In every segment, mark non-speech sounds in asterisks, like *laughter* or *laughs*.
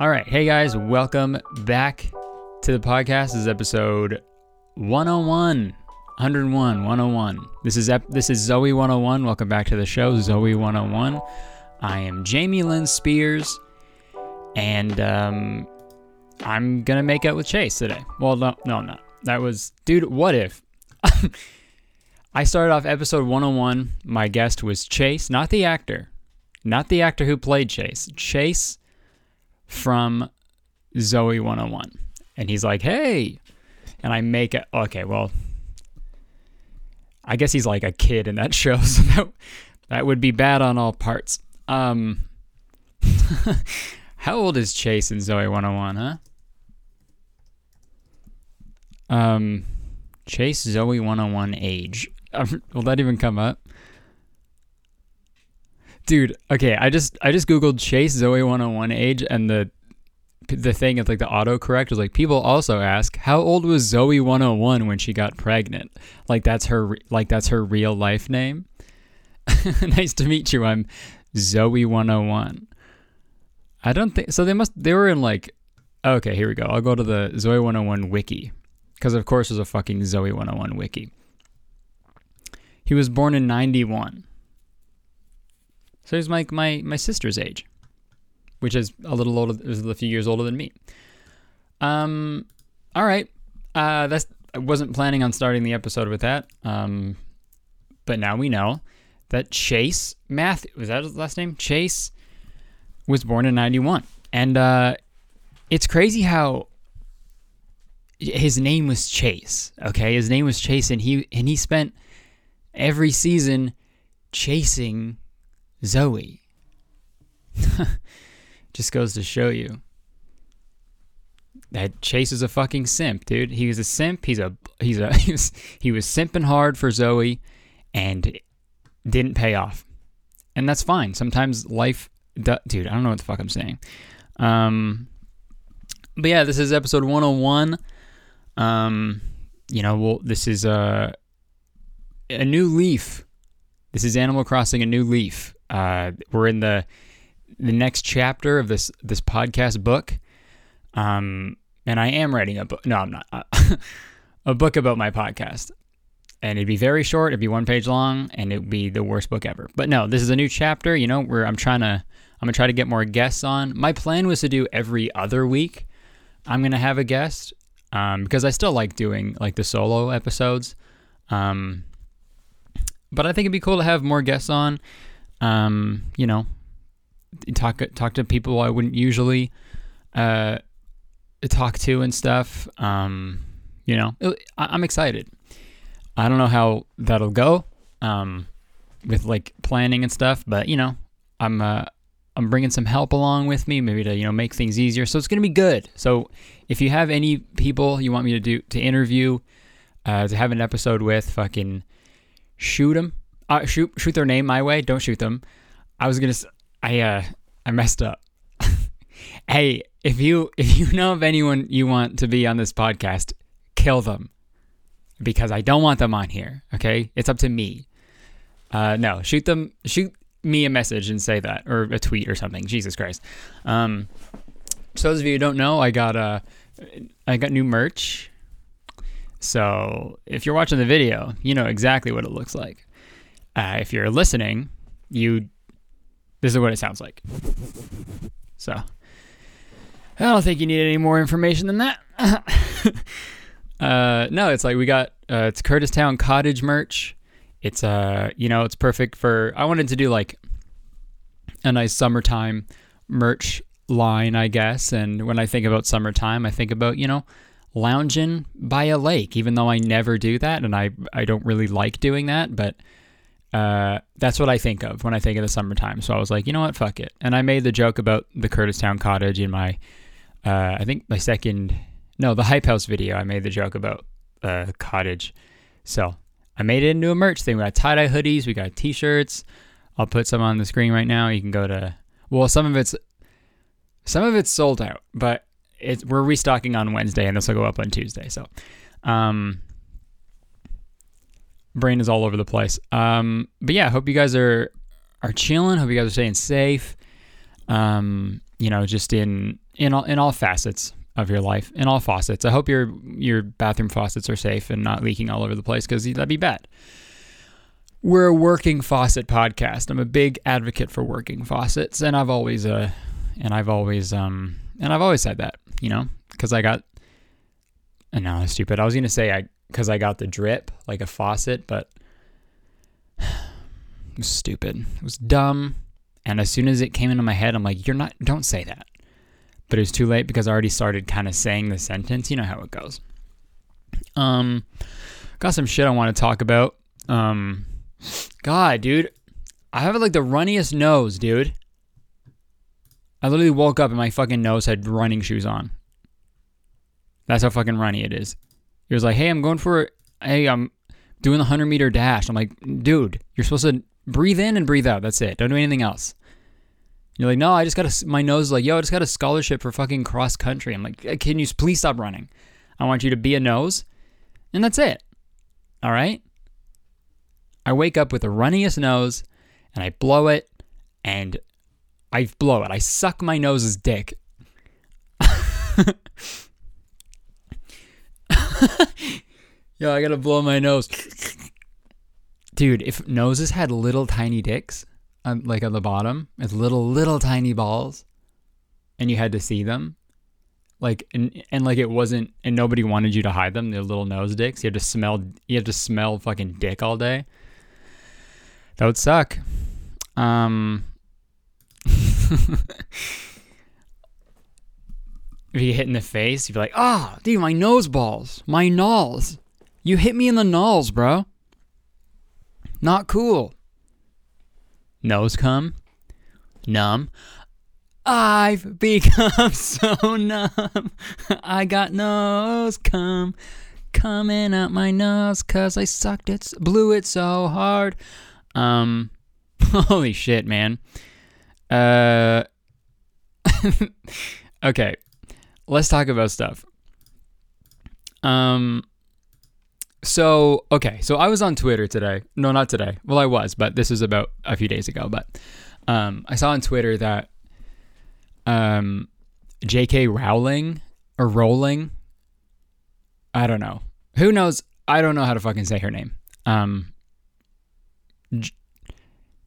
All right. Hey guys, welcome back to the podcast. This is episode 101. 101, 101. This is ep- this is Zoey 101. Welcome back to the show, Zoey 101. I am Jamie Lynn Spears, and um, I'm gonna make out with Chase today. Well, no, no, I'm not. That was, dude. What if? *laughs* I started off episode 101. My guest was Chase, not the actor, not the actor who played Chase. Chase from Zoey 101. And he's like, hey. And I make it. Okay, well, I guess he's like a kid in that *laughs* show, so that, that would be bad on all parts. Um, *laughs* how old is Chase in Zoey 101, huh? Um, Chase Zoey 101 age. Um, will that even come up? Dude, okay, I just I just googled Chase Zoey 101 age and the the thing is like the autocorrect was like people also ask how old was Zoey 101 when she got pregnant? Like that's her like that's her real life name. *laughs* nice to meet you. I'm Zoey 101. I don't think so they must they were in like okay, here we go. I'll go to the Zoey 101 wiki because of course there's a fucking Zoey 101 wiki. He was born in 91. So he's like my, my sister's age, which is a little older, is a few years older than me. Um, all right. Uh, that's I wasn't planning on starting the episode with that. Um, but now we know that Chase Matthew was that his last name? Chase was born in '91, and uh, it's crazy how his name was Chase. Okay, his name was Chase, and he and he spent every season chasing Zoey. *laughs* Just goes to show you that Chase is a fucking simp, dude. He was a simp. He's a he's a *laughs* he was he was simping hard for Zoey, and didn't pay off, and that's fine. Sometimes life, dude. I don't know what the fuck I'm saying. Um, but yeah, this is episode 101. Um, you know, well, this is a a new leaf. This is Animal Crossing: A New Leaf. Uh, we're in the the next chapter of this this podcast book. Um, and I am writing a book. No, I'm not. *laughs* a book about my podcast. And it'd be very short. It'd be one page long, and it'd be the worst book ever. But no, this is a new chapter. You know, where I'm trying to I'm gonna try to get more guests on. My plan was to do every other week. I'm gonna have a guest um, because I still like doing like the solo episodes. Um, but I think it'd be cool to have more guests on. Um, you know, talk talk to people I wouldn't usually uh, talk to and stuff. Um, you know, I, am excited. I don't know how that'll go um, with like planning and stuff, but you know, I'm uh, I'm bringing some help along with me, maybe to you know make things easier. So it's gonna be good. So if you have any people you want me to do to interview, uh, to have an episode with, fucking shoot them. Uh, shoot shoot their name my way. Don't shoot them. I was gonna. I uh I messed up. *laughs* hey, if you if you know of anyone you want to be on this podcast, kill them because I don't want them on here. Okay, it's up to me. Uh, no, shoot them. Shoot me a message and say that, or a tweet or something. Jesus Christ. Um, so those of you who don't know, I got uh, I got new merch. So if you're watching the video, you know exactly what it looks like. Uh, if you're listening, you this is what it sounds like. So I don't think you need any more information than that. *laughs* uh, no, it's like we got uh, it's Curtistown Cottage merch. It's uh you know it's perfect for I wanted to do like a nice summertime merch line, I guess. And when I think about summertime, I think about you know lounging by a lake, even though I never do that and I I don't really like doing that, but uh, that's what I think of when I think of the summertime. So I was like, you know what, fuck it. And I made the joke about the Curtistown Cottage in my, uh, I think my second, no, the Hype House video. I made the joke about uh, cottage. So I made it into a merch thing. We got tie dye hoodies, we got t shirts. I'll put some on the screen right now. You can go to, well, some of it's, some of it's sold out, but it's, we're restocking on Wednesday and this will go up on Tuesday. So, um, brain is all over the place. Um, but yeah, hope you guys are are chilling. Hope you guys are staying safe. Um, you know, just in in all in all facets of your life, in all faucets. I hope your your bathroom faucets are safe and not leaking all over the place because that'd be bad. We're a working faucet podcast. I'm a big advocate for working faucets, and I've always uh, and I've always um, and I've always said that, you know, because I got. And no, that's stupid. I was gonna say I because I got the drip like a faucet, but *sighs* it was stupid. It was dumb. And as soon as it came into my head, I'm like, you're not, don't say that. But it was too late because I already started kind of saying the sentence. You know how it goes. Um, got some shit I want to talk about. Um, God, dude, I have like the runniest nose, dude. I literally woke up and my fucking nose had running shoes on. That's how fucking runny it is. He was like, "Hey, I'm going for, hey, I'm doing the hundred meter dash." I'm like, "Dude, you're supposed to breathe in and breathe out. That's it. Don't do anything else." You're like, "No, I just got a." My nose is like, "Yo, I just got a scholarship for fucking cross country." I'm like, uh, "Can you please stop running? I want you to be a nose, and that's it. All right." I wake up with the runniest nose, and I blow it, and I blow it. I suck my nose's dick. *laughs* *laughs* Yo, I gotta blow my nose. Dude, if noses had little tiny dicks, um, like at the bottom, with little little tiny balls, and you had to see them, like and and like it wasn't, and nobody wanted you to hide them, their little nose dicks. You had to smell, you had to smell fucking dick all day. That would suck. Um. *laughs* if you hit in the face, you'd be like, "Ah, oh, dude, my nose balls, my nulls. You hit me in the nulls, bro. Not cool." Nose come? numb. I've *laughs* become so numb. *laughs* I got nose come coming out my nose cause I sucked it, blew it so hard. Um, *laughs* holy shit, man. Uh, okay let's talk about stuff. Um, so okay, so I was on Twitter today. No, not today. Well, I was, but this is about a few days ago. But um, I saw on Twitter that um, J.K. Rowling or Rowling, I don't know. Who knows? I don't know how to fucking say her name. Um, J-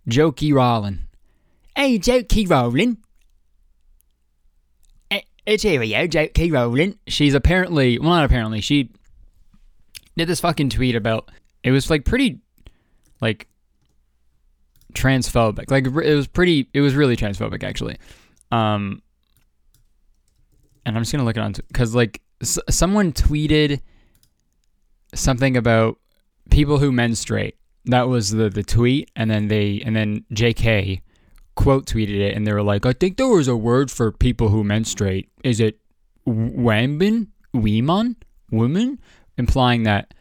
Jokey Rowling. Hey, Jokey Rowling. It's Cheerio, J.K. Rowling. She's apparently, well, not apparently, she did this fucking tweet about, it was like pretty, like, transphobic. Like, it was pretty, it was really transphobic, actually. Um, and I'm just gonna look it on, because, like, s- someone tweeted something about people who menstruate. That was the, the tweet, and then they, and then J.K quote tweeted it and they were like, I think there was a word for people who menstruate. Is it wambin? Weeman? Women? Implying that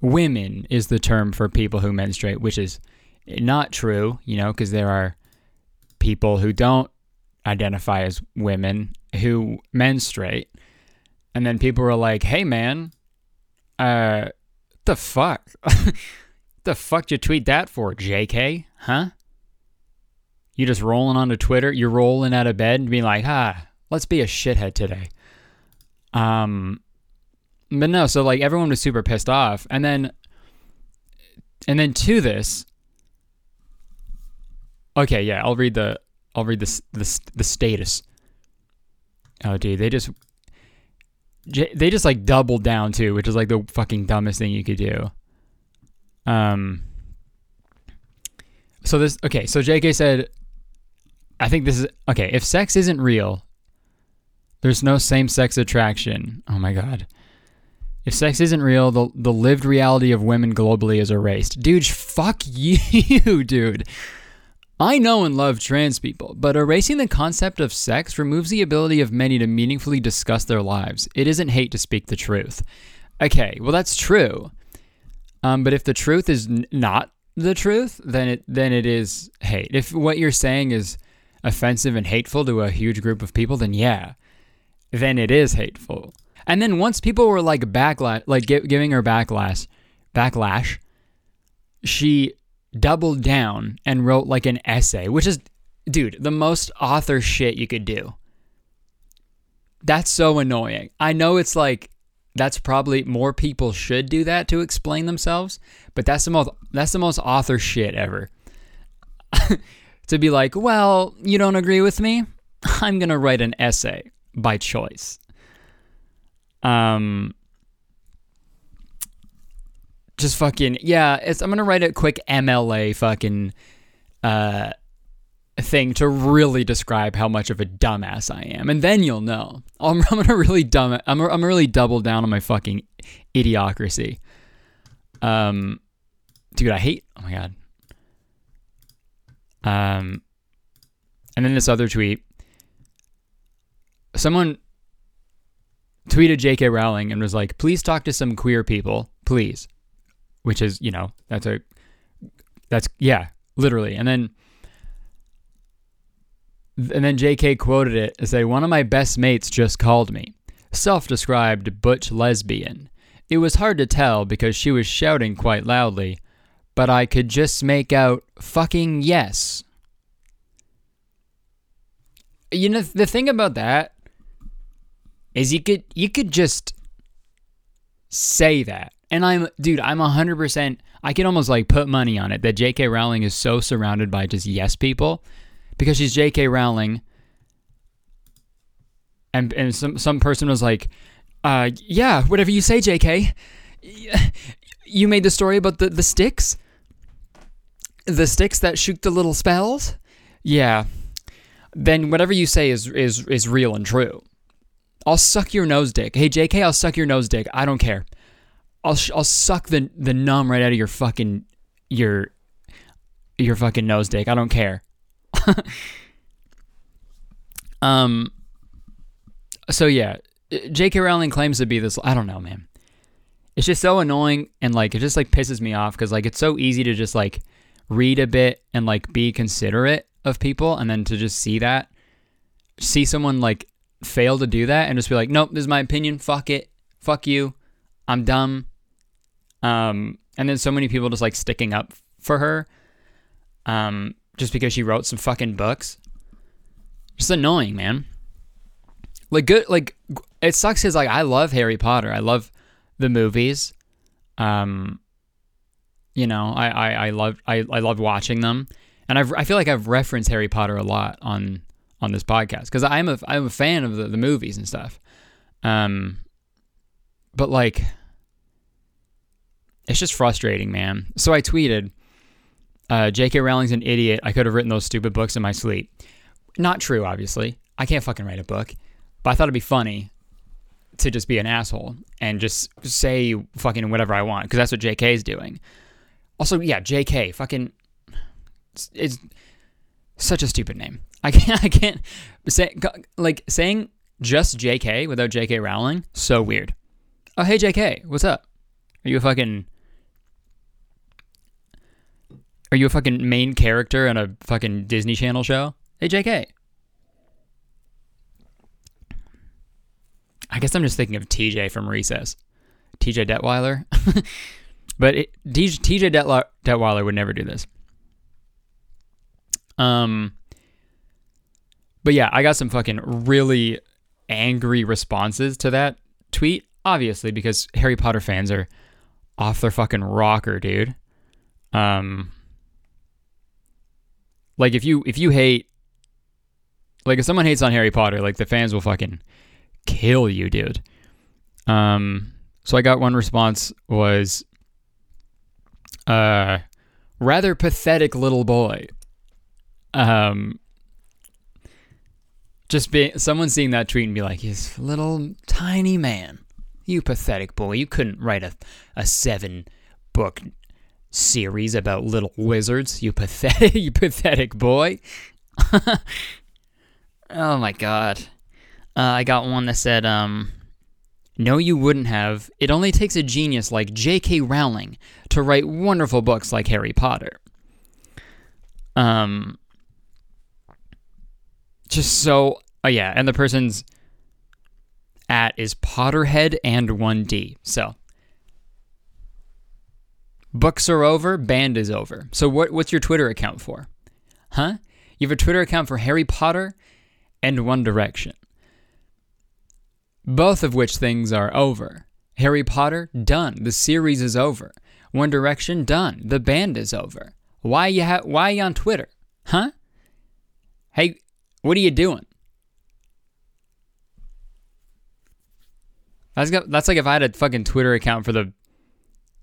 women is the term for people who menstruate, which is not true, you know, because there are people who don't identify as women who menstruate. And then people were like, hey man, uh, the fuck? *laughs* the fuck you tweet that for, JK? Huh? You just rolling onto Twitter, you're rolling out of bed and being like, ah, let's be a shithead today. Um, but no, so like everyone was super pissed off, and then, and then to this, okay, yeah, I'll read the, I'll read this, the the status. Oh, dude, they just, they just like doubled down too, which is like the fucking dumbest thing you could do. Um. So this okay, so JK said I think this is okay. If sex isn't real, there's no same sex attraction. Oh my god. If sex isn't real, the the lived reality of women globally is erased. Dude, fuck *laughs* you, dude. I know and love trans people, but erasing the concept of sex removes the ability of many to meaningfully discuss their lives. It isn't hate to speak the truth. Okay, well that's true. Um, but if the truth is n- not the truth, then it then it is hate. If what you're saying is offensive and hateful to a huge group of people, then yeah, then it is hateful. And then once people were like backlash, like giving her backlash, backlash, she doubled down and wrote like an essay, which is, dude, the most author shit you could do. That's so annoying. I know it's like that's probably more people should do that to explain themselves, but that's the most that's the most author shit ever. *laughs* to be like, "Well, you don't agree with me? *laughs* I'm going to write an essay by choice." Um just fucking yeah, I'm going to write a quick MLA fucking uh thing to really describe how much of a dumbass I am, and then you'll know. *laughs* I'm, I'm gonna really dumb. I'm I'm really double down on my fucking idiocracy. Um, dude, I hate. Oh my god. Um, and then this other tweet. Someone tweeted J.K. Rowling and was like, "Please talk to some queer people, please," which is you know that's a that's yeah literally, and then and then JK quoted it and say, One of my best mates just called me. Self described butch lesbian. It was hard to tell because she was shouting quite loudly, but I could just make out fucking yes. You know the thing about that is you could you could just say that. And I'm dude, I'm 100% I can almost like put money on it that JK Rowling is so surrounded by just yes people because she's J.K. Rowling. And and some some person was like, uh, yeah, whatever you say, J.K. *laughs* You made the story about the the sticks, the sticks that shoot the little spells. Yeah, then whatever you say is is is real and true. I'll suck your nose dick. Hey, J.K., I'll suck your nose dick. I don't care. I'll I'll suck the the numb right out of your fucking your your fucking nose dick. I don't care. *laughs* um. So yeah, J.K. Rowling claims to be this. I don't know, man. It's just so annoying and like it just like pisses me off because like it's so easy to just like read a bit and like be considerate of people and then to just see that, see someone like fail to do that and just be like, nope, this is my opinion. Fuck it. Fuck you. I'm dumb. Um, and then so many people just like sticking up for her. Um, just because she wrote some fucking books. Just annoying, man. Like good like it sucks cuz like I love Harry Potter. I love the movies. Um you know, I I I love I I love watching them. And I've, I feel like I've referenced Harry Potter a lot on on this podcast cuz I'm a I'm a fan of the, the movies and stuff. Um but like it's just frustrating, man. So I tweeted uh, J.K. Rowling's an idiot. I could have written those stupid books in my sleep. Not true, obviously. I can't fucking write a book. But I thought it'd be funny to just be an asshole and just say fucking whatever I want because that's what J.K. is doing. Also, yeah, J.K. Fucking, it's, it's such a stupid name. I can't. *laughs* I can't say like saying just J.K. without J.K. Rowling. So weird. Oh hey J.K. What's up? Are you a fucking are you a fucking main character in a fucking Disney Channel show? Hey, JK. I guess I'm just thinking of TJ from Recess. TJ Detweiler. *laughs* but it, TJ Detweiler would never do this. Um, but yeah, I got some fucking really angry responses to that tweet, obviously, because Harry Potter fans are off their fucking rocker, dude. Um, like if you if you hate like if someone hates on Harry Potter, like the fans will fucking kill you, dude. Um so I got one response was uh rather pathetic little boy. Um just be someone seeing that tweet and be like, "He's little tiny man. You pathetic boy. You couldn't write a a seven book series about little wizards. You pathetic, *laughs* you pathetic boy. *laughs* oh my god. Uh, I got one that said, um, no, you wouldn't have. It only takes a genius like J.K. Rowling to write wonderful books like Harry Potter. Um, just so, oh yeah, and the person's at is Potterhead and 1D. So Books are over, band is over. So what what's your Twitter account for? Huh? You have a Twitter account for Harry Potter and One Direction. Both of which things are over. Harry Potter, done. The series is over. One Direction, done. The band is over. Why you ha- why you on Twitter? Huh? Hey, what are you doing? That's got, that's like if I had a fucking Twitter account for the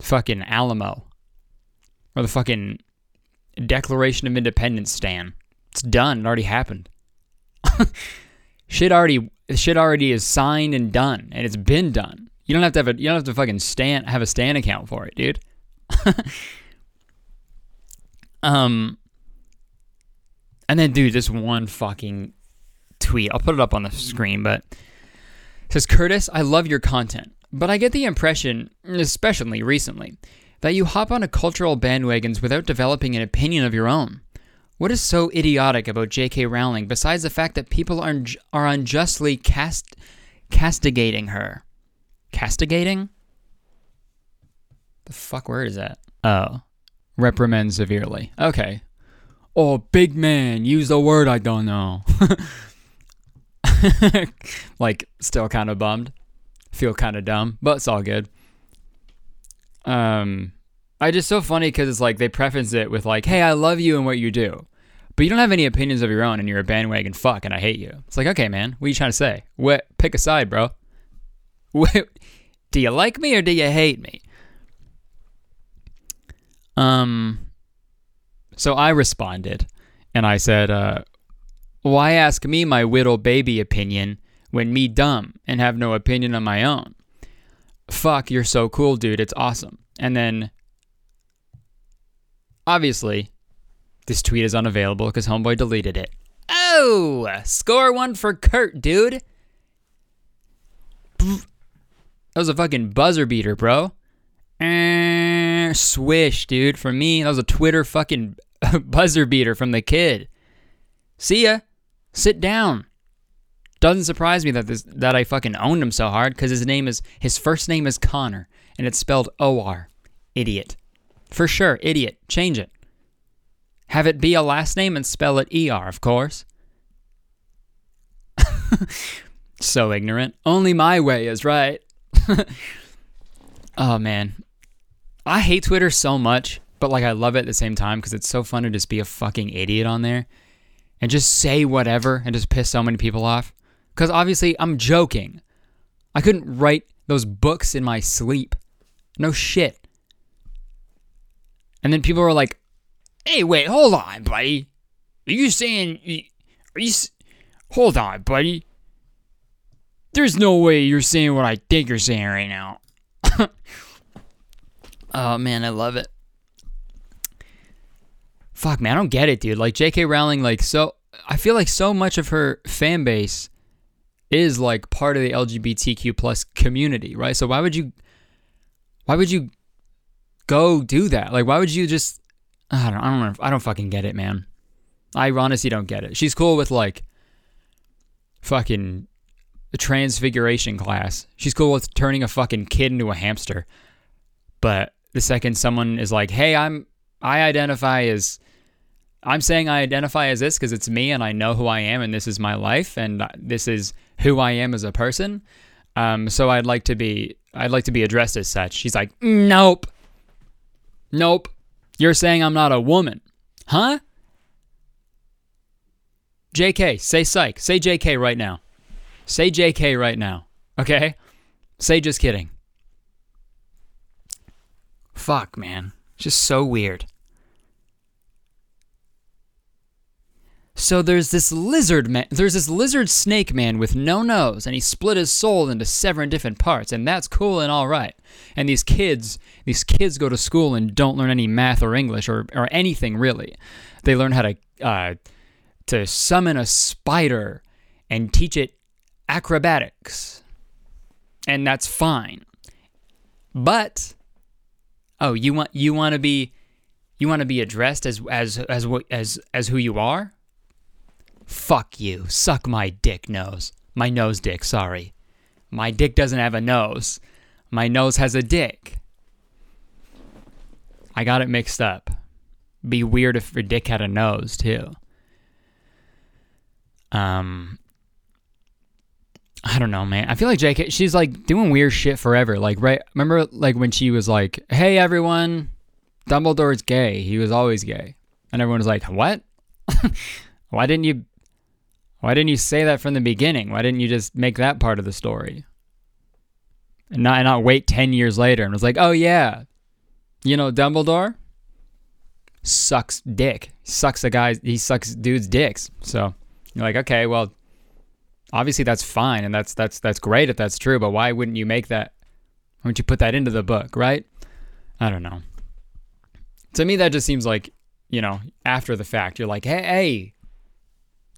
fucking Alamo or the fucking Declaration of Independence stand. It's done. It already happened. *laughs* shit already shit already is signed and done, and it's been done. You don't have to have a you don't have to fucking stand have a stand account for it, dude. *laughs* um, and then dude, this one fucking tweet. I'll put it up on the screen, but says Kurtis, I love your content, but I get the impression, especially recently, that you hop onto cultural bandwagons without developing an opinion of your own. What is so idiotic about J.K. Rowling besides the fact that people are, are unjustly cast, castigating her? Castigating? The fuck word is that? Oh. Reprimand severely. Okay. Oh, big man, use the word I don't know. *laughs* like, still kind of bummed. Feel kind of dumb, but it's all good. Um, I just so funny because it's like they preface it with like, "Hey, I love you and what you do," but you don't have any opinions of your own, and you're a bandwagon fuck, and I hate you. It's like, okay, man, what are you trying to say? What? Pick a side, bro. *laughs* What? Do you like me or do you hate me? Um. So I responded, and I said, uh, "Why ask me my whittle baby opinion when me dumb and have no opinion of my own?" Fuck, you're so cool, dude. It's awesome. And then Obviously, this tweet is unavailable because Homeboy deleted it. Oh, score one for Kurt, dude. That was a fucking buzzer beater, bro. Eh, swish, dude. For me, that was a Twitter fucking *laughs* buzzer beater from the kid. See ya. Sit down. Doesn't surprise me that this that I fucking owned him so hard because his name is his first name is Connor and it's spelled O R. Idiot. For sure, idiot. Change it. Have it be a last name and spell it ER, of course. *laughs* so ignorant. Only my way is right. *laughs* oh man. I hate Twitter so much, but like I love it at the same time because it's so fun to just be a fucking idiot on there and just say whatever and just piss so many people off. Because obviously I'm joking. I couldn't write those books in my sleep. No shit. And then people were like, "Hey, wait, hold on, buddy. Are you saying? Are you? Hold on, buddy. There's no way you're saying what I think you're saying right now." *laughs* oh man, I love it. Fuck, man, I don't get it, dude. Like J.K. Rowling, like so. I feel like so much of her fan base is like part of the LGBTQ plus community, right? So why would you? Why would you go do that? Like, why would you just? I don't. I don't. know. I don't fucking get it, man. I honestly don't get it. She's cool with like fucking transfiguration class. She's cool with turning a fucking kid into a hamster. But the second someone is like, "Hey, I'm I identify as I'm saying I identify as this because it's me and I know who I am and this is my life and this is who I am as a person. Um, so I'd like to be I'd like to be addressed as such." She's like, "Nope." Nope. You're saying I'm not a woman. Huh? JK, say psych. Say JK right now. Say JK right now. Okay? Say just kidding. Fuck, man. Just so weird. So there's this lizard man, there's this lizard snake man with no nose, and he split his soul into seven different parts, and that's cool and all right. And these kids, these kids go to school and don't learn any math or English or, or anything really. They learn how to uh, to summon a spider and teach it acrobatics, and that's fine. But oh, you want you want to be you want to be addressed as as as as as who you are Fuck you. Suck my dick nose. My nose dick, sorry. My dick doesn't have a nose. My nose has a dick. I got it mixed up. Be weird if your dick had a nose, too. Um, I don't know, man. I feel like JK, she's like doing weird shit forever. Like, right? Remember, like when she was like, "Hey, everyone, Dumbledore's gay. He was always gay," and everyone was like, "What? *laughs* why didn't you? Why didn't you say that from the beginning? Why didn't you just make that part of the story?" And not, and not wait ten years later and was like, "Oh yeah, you know, Dumbledore sucks dick. Sucks the guys. He sucks dudes' dicks." So you're like, okay, well obviously that's fine and that's that's that's great if that's true but why wouldn't you make that why wouldn't you put that into the book right i don't know to me that just seems like you know after the fact you're like hey, hey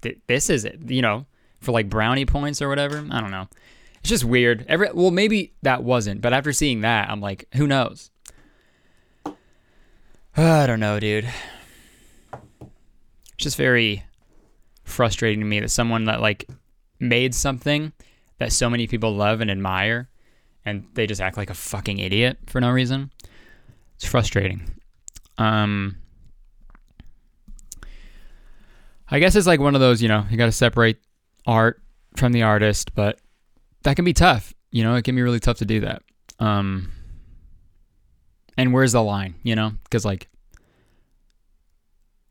th- this is it you know for like brownie points or whatever i don't know it's just weird every well maybe that wasn't but after seeing that i'm like who knows *sighs* i don't know dude it's just very frustrating to me that someone that like made something that so many people love and admire and they just act like a fucking idiot for no reason. It's frustrating. Um I guess it's like one of those, you know, you got to separate art from the artist, but that can be tough. You know, it can be really tough to do that. Um and where's the line, you know? Cuz like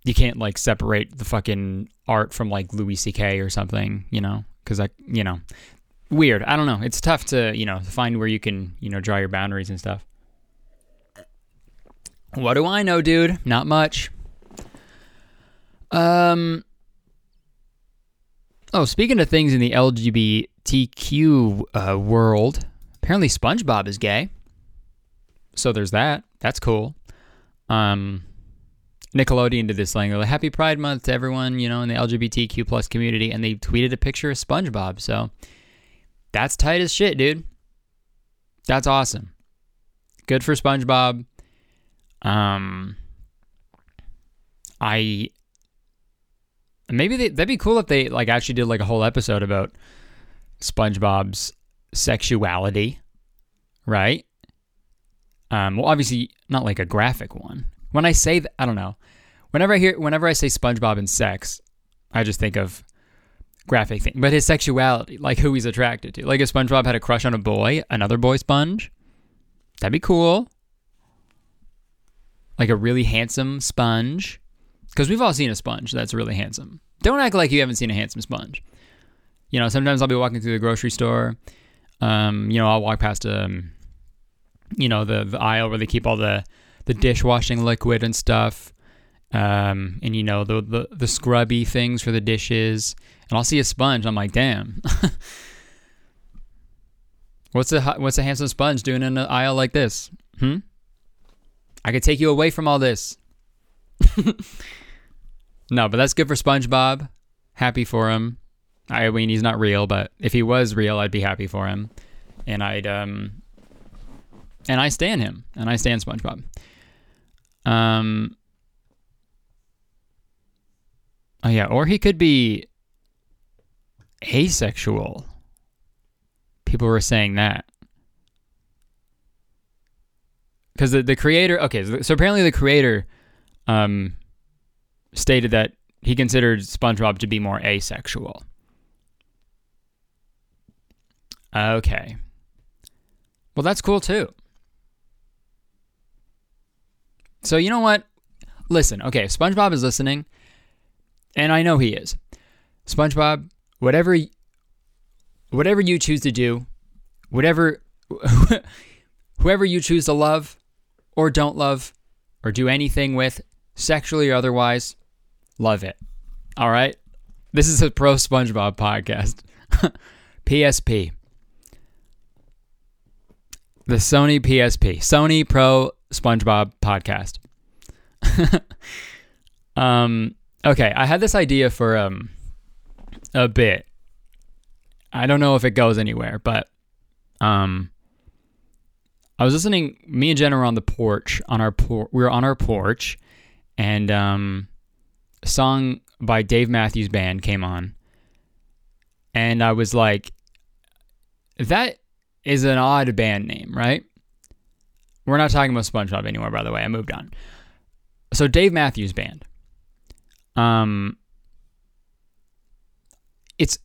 you can't like separate the fucking art from like Louis C.K. or something, you know? because like, you know, weird. I don't know. It's tough to, you know, find where you can, you know, draw your boundaries and stuff. What do I know, dude? Not much. Um. Oh, speaking of things in the LGBTQ uh, world, apparently SpongeBob is gay. So there's that. That's cool. Um, Nickelodeon did this thing. Like, Happy Pride Month to everyone, you know, in the LGBTQ plus community, and they tweeted a picture of SpongeBob. So that's tight as shit, dude. That's awesome. Good for SpongeBob. Um, I maybe they, that'd be cool if they like actually did like a whole episode about SpongeBob's sexuality, right? Um, well, obviously not like a graphic one, when I say that, I don't know. Whenever I hear, whenever I say SpongeBob and sex, I just think of graphic thing. But his sexuality, like who he's attracted to. Like if SpongeBob had a crush on a boy, another boy sponge, that'd be cool. Like a really handsome sponge. Because we've all seen a sponge that's really handsome. Don't act like you haven't seen a handsome sponge. You know, sometimes I'll be walking through the grocery store. Um, you know, I'll walk past um, you know, the, the aisle where they keep all the the dishwashing liquid and stuff. Um, and you know the, the the scrubby things for the dishes, and I'll see a sponge. I'm like, damn, *laughs* what's a what's a handsome sponge doing in an aisle like this? Hmm. I could take you away from all this. *laughs* no, but that's good for SpongeBob. Happy for him. I mean, he's not real, but if he was real, I'd be happy for him, and I'd um, and I stand him, and I stand SpongeBob. Um. Oh yeah, or he could be asexual. People were saying that. Because the, the creator, okay, so apparently the creator um, stated that he considered SpongeBob to be more asexual. Okay. Well, that's cool too. So you know what? Listen, okay, SpongeBob is listening, and I know he is. SpongeBob, whatever, whatever you choose to do, whatever, *laughs* whoever you choose to love, or don't love, or do anything with, sexually or otherwise, love it. All right. This is a pro SpongeBob podcast. *laughs* PSP. The Sony PSP. Sony Pro SpongeBob podcast. *laughs* um, okay, I had this idea for um a bit. I don't know if it goes anywhere, but um I was listening me and Jenna were on the porch on our por- we were on our porch and um song by Dave Matthews Band came on. And I was like that is an odd band name, right? We're not talking about SpongeBob anymore, by the way. I moved on. So Dave Matthews Band. Um, it's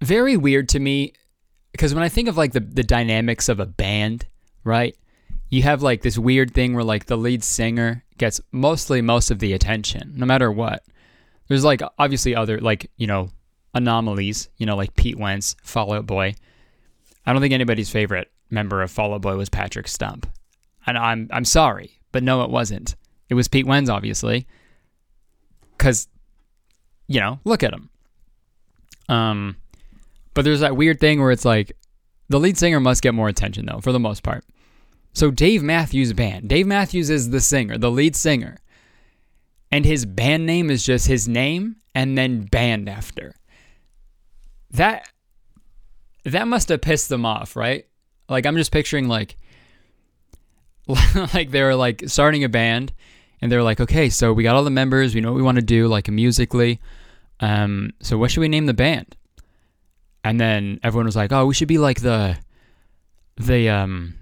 very weird to me because when I think of like the the dynamics of a band, right? You have like this weird thing where like the lead singer gets mostly most of the attention, no matter what. There's like obviously other like you know anomalies, you know like Pete Wentz, Fall Out Boy. I don't think anybody's favorite member of Fall Out Boy was Patrick Stump, and I'm I'm sorry, but no, it wasn't. It was Pete Wentz, obviously, because you know look at him. Um, but there's that weird thing where it's like the lead singer must get more attention though, for the most part. So Dave Matthews Band. Dave Matthews is the singer, the lead singer. And his band name is just his name and then band after. That that must have pissed them off, right? Like I'm just picturing like *laughs* like they were like starting a band and they're like, okay, so we got all the members, we know what we want to do, like musically. Um, so what should we name the band? And then everyone was like, "Oh, we should be like the the um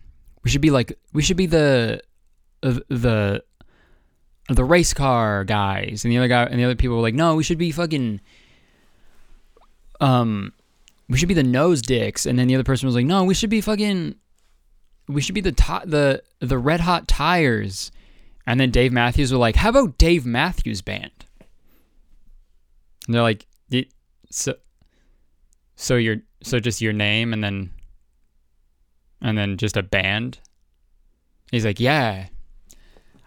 we should be like we should be the uh, the the race car guys." And the other guy and the other people were like, "No, we should be fucking um we should be the nose dicks." And then the other person was like, "No, we should be fucking we should be the to- the the red hot tires." And then Dave Matthews were like, "How about Dave Matthews Band?" And they're like, "So so your so just your name and then and then just a band. He's like, yeah.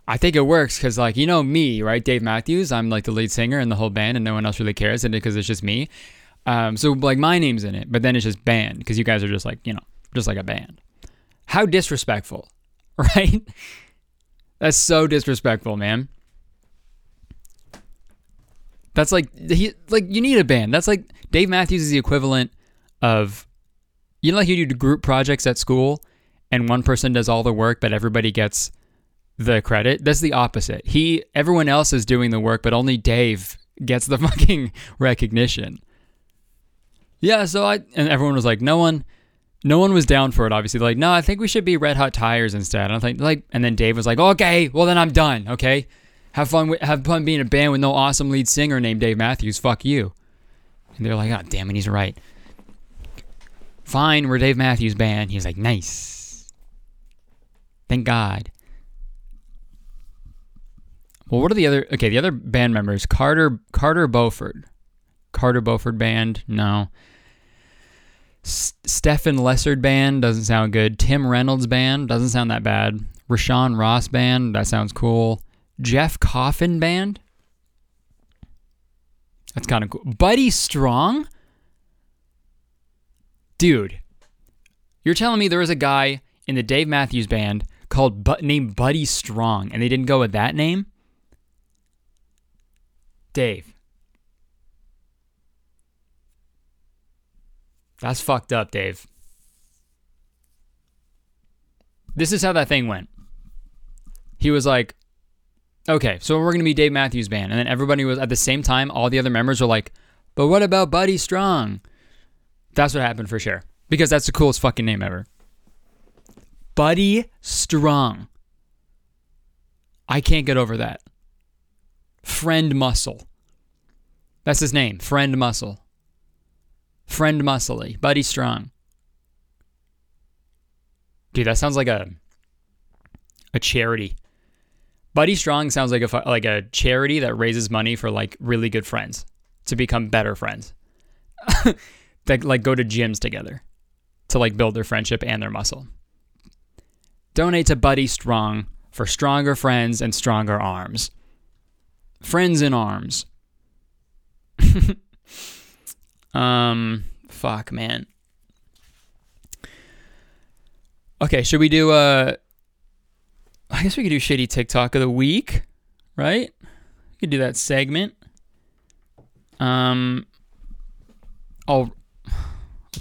I think it works because, like, you know me, right? Dave Matthews. I'm like the lead singer in the whole band, and no one else really cares, because it's just me. Um, so like my name's in it, but then it's just band because you guys are just like you know, just like a band. How disrespectful, *laughs* right? That's so disrespectful, man. That's like he like you need a band. That's like Dave Matthews is the equivalent of you know like you do group projects at school and one person does all the work but everybody gets the credit. That's the opposite. He everyone else is doing the work but only Dave gets the *laughs* fucking recognition. Yeah, so I and everyone was like no one no one was down for it obviously. Like, "No, I think we should be Red Hot Tires instead." And I think like and then Dave was like, "Okay, well then I'm done, okay?" Have fun. with, Have fun being a band with no awesome lead singer named Dave Matthews. Fuck you. And they're like, oh, damn it, he's right. Fine, we're Dave Matthews Band. He's like, nice. Thank God. Well, what are the other? Okay, the other band members: Carter Carter Beauford, Carter Beauford Band. No. Stefan Lessard Band doesn't sound good. Tim Reynolds Band doesn't sound that bad. Rashawn Ross Band that sounds cool. Jeff Coffin Band. That's kind of cool. Buddy Strong? Dude, you're telling me there was a guy in the Dave Matthews Band called but named Buddy Strong and they didn't go with that name? Dave. That's fucked up, Dave. This is how that thing went. He was like, Okay, so we're gonna be Dave Matthews Band, and then everybody was at the same time. All the other members were like, "But what about Buddy Strong?" That's what happened for sure, because that's the coolest fucking name ever. Buddy Strong. I can't get over that. Friend Muscle. That's his name. Friend Muscle. Friend Muscly. Buddy Strong. Dude, that sounds like a a charity. Buddy Strong sounds like a like a charity that raises money for like really good friends to become better friends. *laughs* that like go to gyms together to like build their friendship and their muscle. Donate to Buddy Strong for stronger friends and stronger arms. Friends in arms. *laughs* um fuck man. Okay, should we do a I guess we could do shitty TikTok of the week, right? We could do that segment. Um, I'll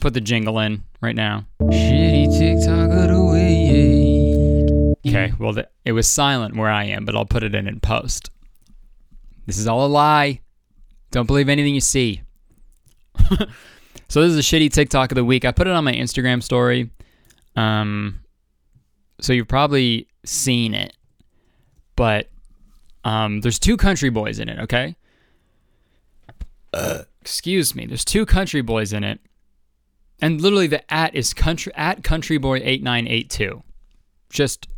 put the jingle in right now. Shitty TikTok of the week. Okay, well, the, it was silent where I am, but I'll put it in in post. This is all a lie. Don't believe anything you see. *laughs* so this is a shitty TikTok of the week. I put it on my Instagram story. Um, so you've probably seen it, but um, there's two country boys in it. Okay. Uh, excuse me. There's two country boys in it, And literally the at is country at countryboy8982. Just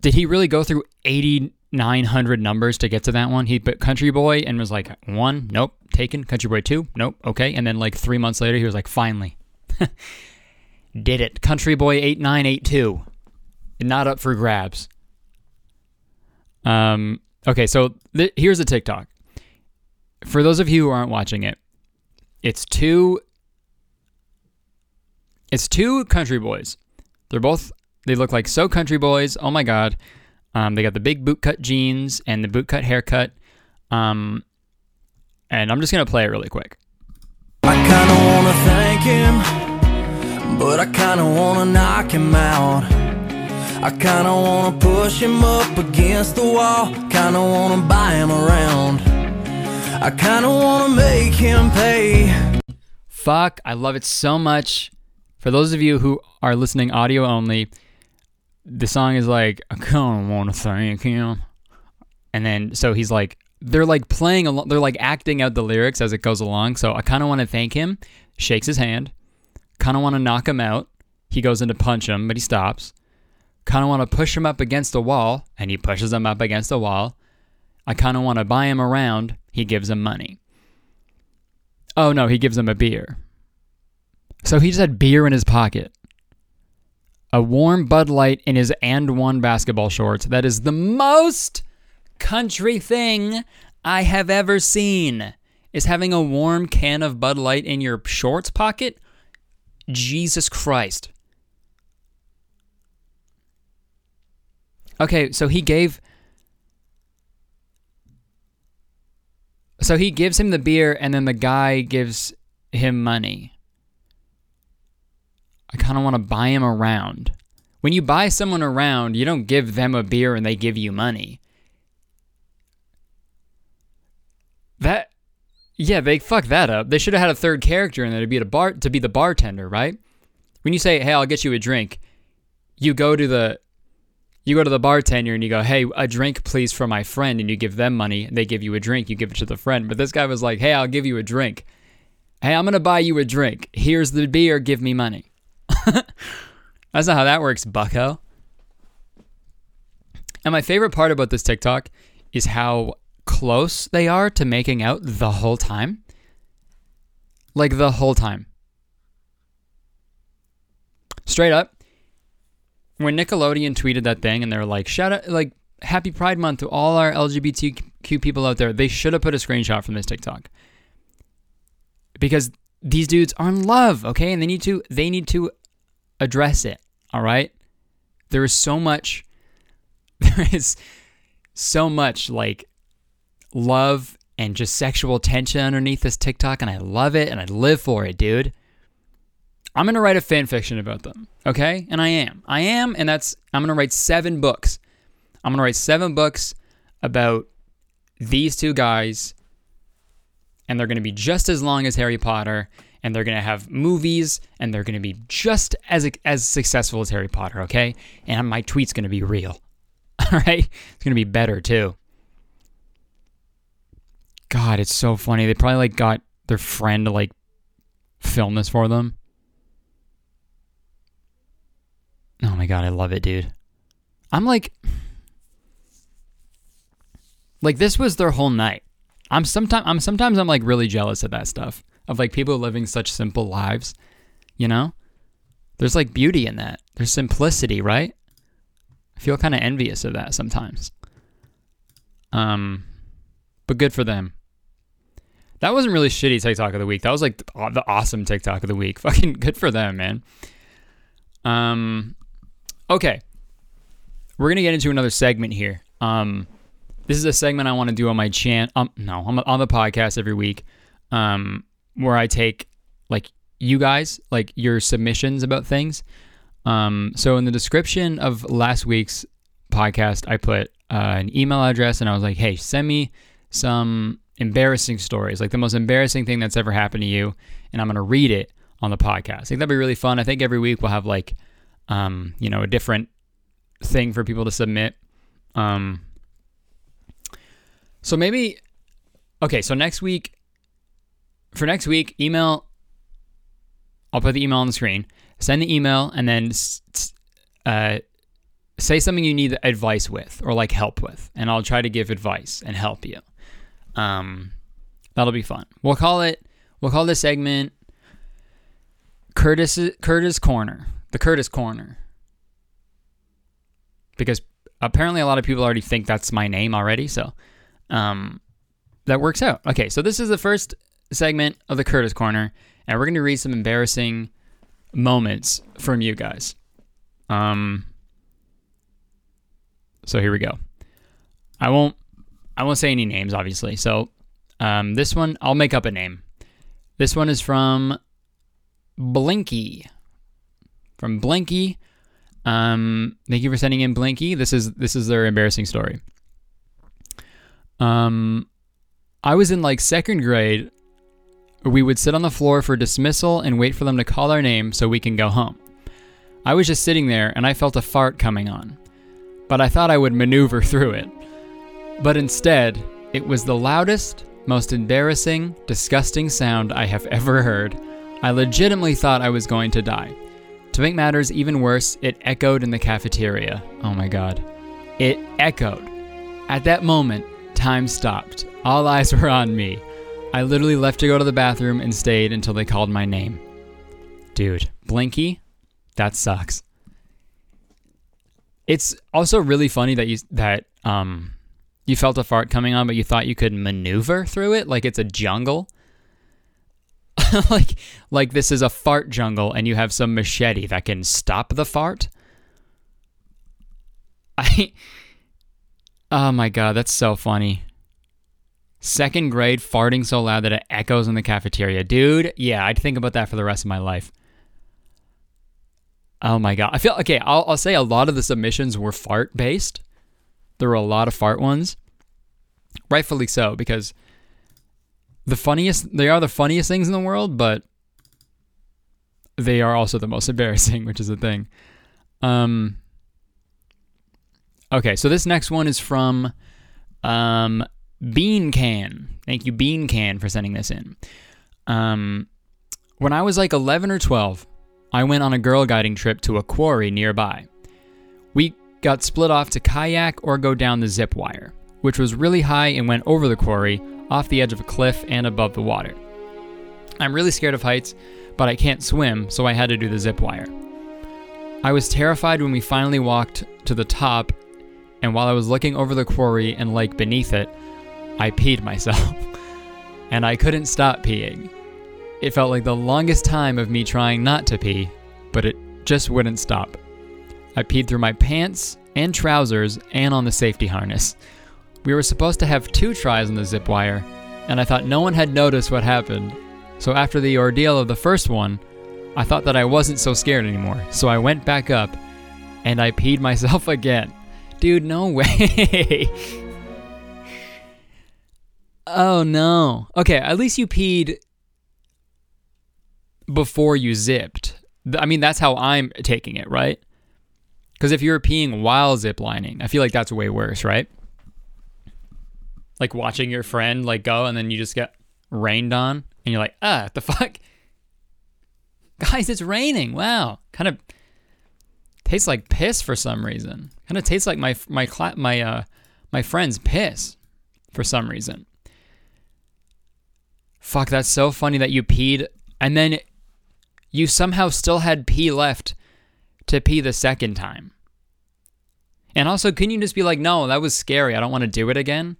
did he really go through 8900 numbers to get to that one? He put country boy and was like, 1, nope, taken. Country boy 2, nope, okay. And then like 3 months later he was like, finally. *laughs* did it. Country boy 8982. Not up for grabs. Um okay, so th- here's a TikTok. For those of you who aren't watching it, it's two it's two country boys. They're both they look like so country boys. Oh my god. Um, they got the big bootcut jeans and the bootcut haircut. Um, and I'm just gonna play it really quick. I kinda wanna thank him, but I kinda wanna knock him out. I kinda wanna push him up against the wall, kinda wanna buy him around. I kinda wanna make him pay. Fuck, I love it so much. For those of you who are listening audio only, the song is like, I kinda wanna thank him. And then, so he's like, they're like playing, they're like acting out the lyrics as it goes along. So I kinda wanna thank him, shakes his hand, kinda wanna knock him out. He goes in to punch him, but he stops. Kinda wanna push him up against the wall, and he pushes him up against the wall. I kinda wanna buy him around, he gives him money. Oh no, he gives him a beer. So he just had beer in his pocket. A warm Bud Light in his and one basketball shorts. That is the most country thing I have ever seen. Is having a warm can of Bud Light in your shorts pocket? Jesus Christ. Okay, so he gave So he gives him the beer and then the guy gives him money. I kind of want to buy him around. When you buy someone around, you don't give them a beer and they give you money. That yeah, they fuck that up. They should have had a third character in there to be the bar to be the bartender, right? When you say, "Hey, I'll get you a drink," you go to the you go to the bartender and you go, "Hey, a drink please for my friend," and you give them money. They give you a drink. You give it to the friend. But this guy was like, "Hey, I'll give you a drink. Hey, I'm gonna buy you a drink. Here's the beer. Give me money." *laughs* That's not how that works, Bucko. And my favorite part about this TikTok is how close they are to making out the whole time. Like the whole time. Straight up. When Nickelodeon tweeted that thing and they're like, shout out, like, happy Pride Month to all our LGBTQ people out there, they should have put a screenshot from this TikTok. Because these dudes are in love, okay? And they need to, they need to address it, all right? There is so much, *laughs* there is so much like love and just sexual tension underneath this TikTok, and I love it and I live for it, dude. I'm gonna write a fan fiction about them, okay? And I am. I am, and that's I'm gonna write seven books. I'm gonna write seven books about these two guys, and they're gonna be just as long as Harry Potter, and they're gonna have movies, and they're gonna be just as as successful as Harry Potter, okay? And my tweet's gonna be real, *laughs* all right? It's gonna be better too. God, it's so funny. They probably like got their friend to like film this for them. Oh my god, I love it, dude. I'm like like this was their whole night. I'm sometimes I'm sometimes I'm like really jealous of that stuff. Of like people living such simple lives, you know? There's like beauty in that. There's simplicity, right? I feel kind of envious of that sometimes. Um but good for them. That wasn't really shitty TikTok of the week. That was like the awesome TikTok of the week. *laughs* Fucking good for them, man. Um, okay, we're gonna get into another segment here. Um, this is a segment I want to do on my channel. Um, no, I'm on the podcast every week. Um, where I take like you guys, like your submissions about things. Um, so in the description of last week's podcast, I put uh, an email address and I was like, hey, send me some embarrassing stories, like the most embarrassing thing that's ever happened to you, and I'm gonna read it on the podcast. I think that'd be really fun. I think every week we'll have like, um, you know, a different thing for people to submit. Um, so maybe, okay, so next week, for next week, email I'll put the email on the screen. Send the email and then uh, say something you need advice with or like help with, and I'll try to give advice and help you. Um, that'll be fun. We'll call it. We'll call this segment Kurtis Kurtis Corner. The Kurtis Corner. Because apparently a lot of people already think that's my name already, so um, that works out. Okay, so this is the first segment of the Kurtis Corner, and we're going to read some embarrassing moments from you guys. Um, so here we go. I won't I won't say any names, obviously. So um, this one I'll make up a name. This one is from Blinky. From Blinky. Um, thank you for sending in Blinky. This is this is their embarrassing story. Um, I was in like second grade. We would sit on the floor for dismissal and wait for them to call our name so we can go home. I was just sitting there and I felt a fart coming on, but I thought I would maneuver *laughs* through it. But instead, it was the loudest, most embarrassing, disgusting sound I have ever heard. I legitimately thought I was going to die. To make matters even worse, it echoed in the cafeteria. Oh my god. It echoed. At that moment, time stopped. All eyes *laughs* were on me. I literally left to go to the bathroom and stayed until they called my name. Dude, Blinky, that sucks. It's also really funny that you that um you felt a fart coming on, but you thought you could maneuver through it like it's a jungle. *laughs* like like this is a fart jungle and you have some machete that can stop the fart. *laughs* I Oh my god, that's so funny. Second grade farting so loud that it echoes in the cafeteria. Dude, yeah, I'd think about that for the rest of my life. Oh my god. I feel okay, I'll, I'll say a lot of the submissions were fart based. There were a lot of fart ones. Rightfully so, because the funniest they are the funniest things in the world, but they are also the most *laughs* embarrassing, which is the thing. Um Okay, so this next one is from um Bean Can. Thank you, Bean Can, for sending this in. Um when I was like 11 or 12, I went on a girl guiding trip to a quarry nearby. We got split off to kayak or go down the zip wire, which was really high and went over the quarry, off the edge of a cliff, and above the water. I'm really scared of heights, but I can't swim, so I had to do the zip wire. I was terrified when we finally walked to the top, and while I was looking over the quarry and lake beneath it, I peed myself. *laughs* and I couldn't stop peeing. It felt like the longest time of me trying not to pee, but it just wouldn't stop. I peed through my pants and trousers and on the safety harness. *laughs* We were supposed to have two tries on the zip wire, and I thought no one had noticed what happened. So after the ordeal of the first one, I thought that I wasn't so scared anymore. So I went back up and I peed *laughs* myself again. Dude, no *laughs* way. oh no. Okay, at least you peed before you zipped. I mean, that's how I'm taking it, right? Because if you're peeing while ziplining, I feel like that's way worse, right? Like watching your friend like go and then you just get rained on and you're like, ah, the *laughs* fuck? Guys, it's raining. Wow. Kind of tastes like piss for some reason. Kind of tastes like my my cla- my uh my friend's piss for some reason. Fuck, that's so funny that you peed and then you somehow still had pee left to pee the second time. And also, couldn't you just be like, no, that was scary. I don't want to do it again?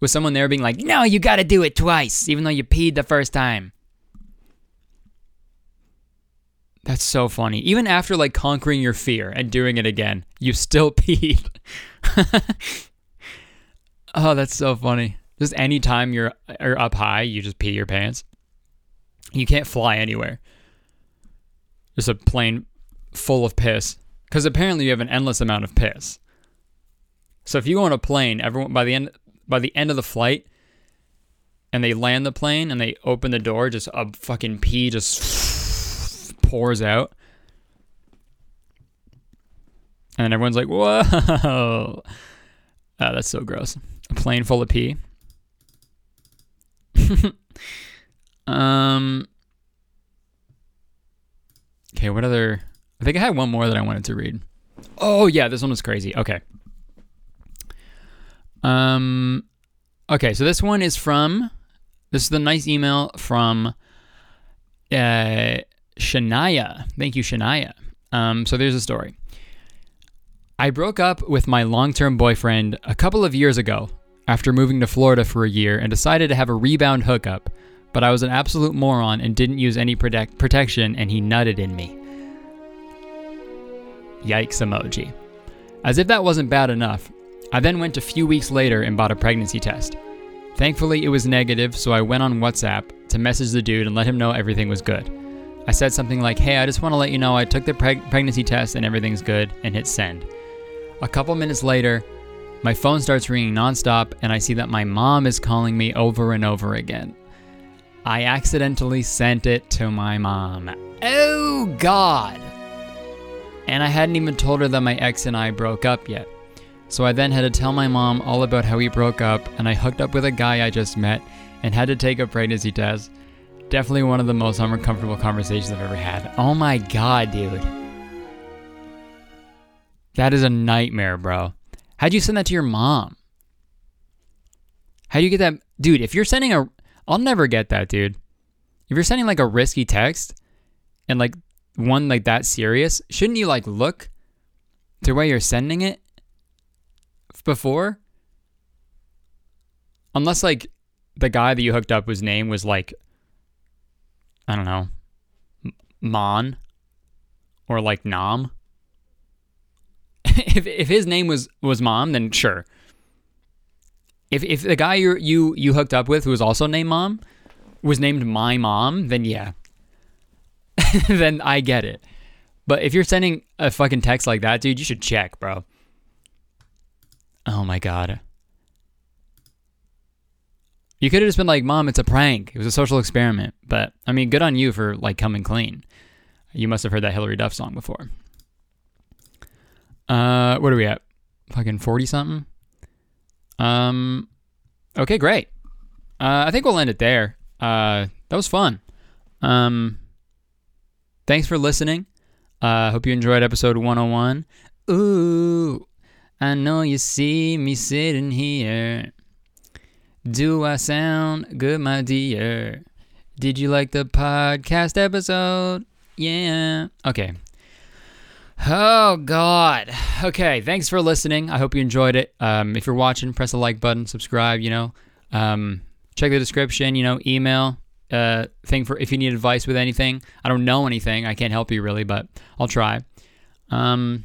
With someone there being like, no, you got to do it twice, even though you peed the first time. That's so funny. Even after like conquering your fear and doing it again, you still *laughs* peed. oh, that's so funny. Just anytime you're, you're up high, you just pee your pants. You can't fly anywhere. Just a plane full of piss. Because apparently you have an endless amount of piss. So if you go on a plane, everyone by the end by the end of the flight, and they land the plane and they open the door, just a fucking pee just *sniffs* pours out. And everyone's like, whoa. *laughs* Ah, that's so gross. A plane full of pee. *laughs* um Okay, what other? I think I had one more that I wanted to read. Oh yeah, this one was crazy. Okay. Um. Okay, so this one is from. This is the nice email from. Uh, Shania. Thank you, Shania. Um. So there's a story. I broke up with my long-term boyfriend a couple of years ago after moving to Florida for a year and decided to have a rebound hookup, but I was an absolute moron and didn't use any protect- protection and he nutted in me. Yikes emoji. As if that wasn't bad enough, I then went a few weeks later and bought a pregnancy test. Thankfully, it was negative, so I went on WhatsApp to message the dude and let him know everything was good. I said something like, Hey, I just want to let you know I took the preg- pregnancy test and everything's good, and hit send. A couple minutes later, my phone starts ringing nonstop, and I see that my mom is calling me over and over again. I accidentally sent it to my mom. Oh, God! And I hadn't even told her that my ex and I broke up yet. So I then had to tell my mom all about how we broke up, and I hooked up with a guy I just met and had to take a pregnancy test. Definitely one of the most uncomfortable conversations I've ever had. Oh my god, dude. That is a nightmare, bro. How'd you send that to your mom? How do you get that? Dude, if you're sending a. I'll never get that, dude. If you're sending like a risky text and like one like that serious, shouldn't you like look to where you're sending it before? Unless like the guy that you hooked up whose name was like I don't know, Mon or like Nam. *laughs* if if his name was was Mom, then sure. If if the guy you you you hooked up with who was also named Mom was named my mom, then yeah. *laughs* then I get it. But if you're sending a fucking text like that, dude, you should check, bro. Oh my god. You could have just been like, "Mom, it's a prank. It was a social experiment." But I mean, good on you for like coming clean. You must have heard that Hilary Duff song before. Uh, what are we at? Fucking forty something. Um, okay, great. Uh, I think we'll end it there. Uh, that was fun. Um, thanks for listening. Uh, hope you enjoyed episode 101. Ooh, I know you see me sitting here. Do I sound good, my dear? Did you like the podcast episode? Yeah. Okay. Oh God. Okay. Thanks for listening. I hope you enjoyed it. Um, if you're watching, press the like button, subscribe. You know, um, check the description. You know, email. Uh, thing for if you need advice with anything. I don't know anything. I can't help you really, but I'll try. Um,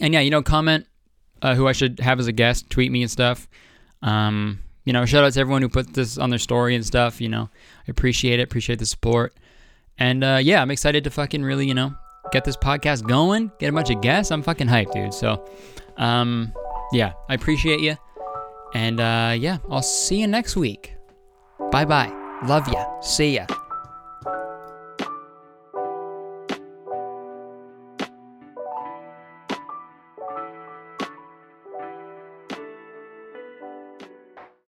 and yeah, you know, comment uh, who I should have as a guest. Tweet me and stuff. Um, you know, shout out to everyone who put this on their story and stuff. You know, I appreciate it. Appreciate the support. And uh, yeah, I'm excited to fucking really, you know, get this podcast going, get a bunch of guests. I'm fucking hyped, dude. So, um, yeah, I appreciate you. And uh, yeah, I'll see you next week. Bye bye. Love ya. See ya.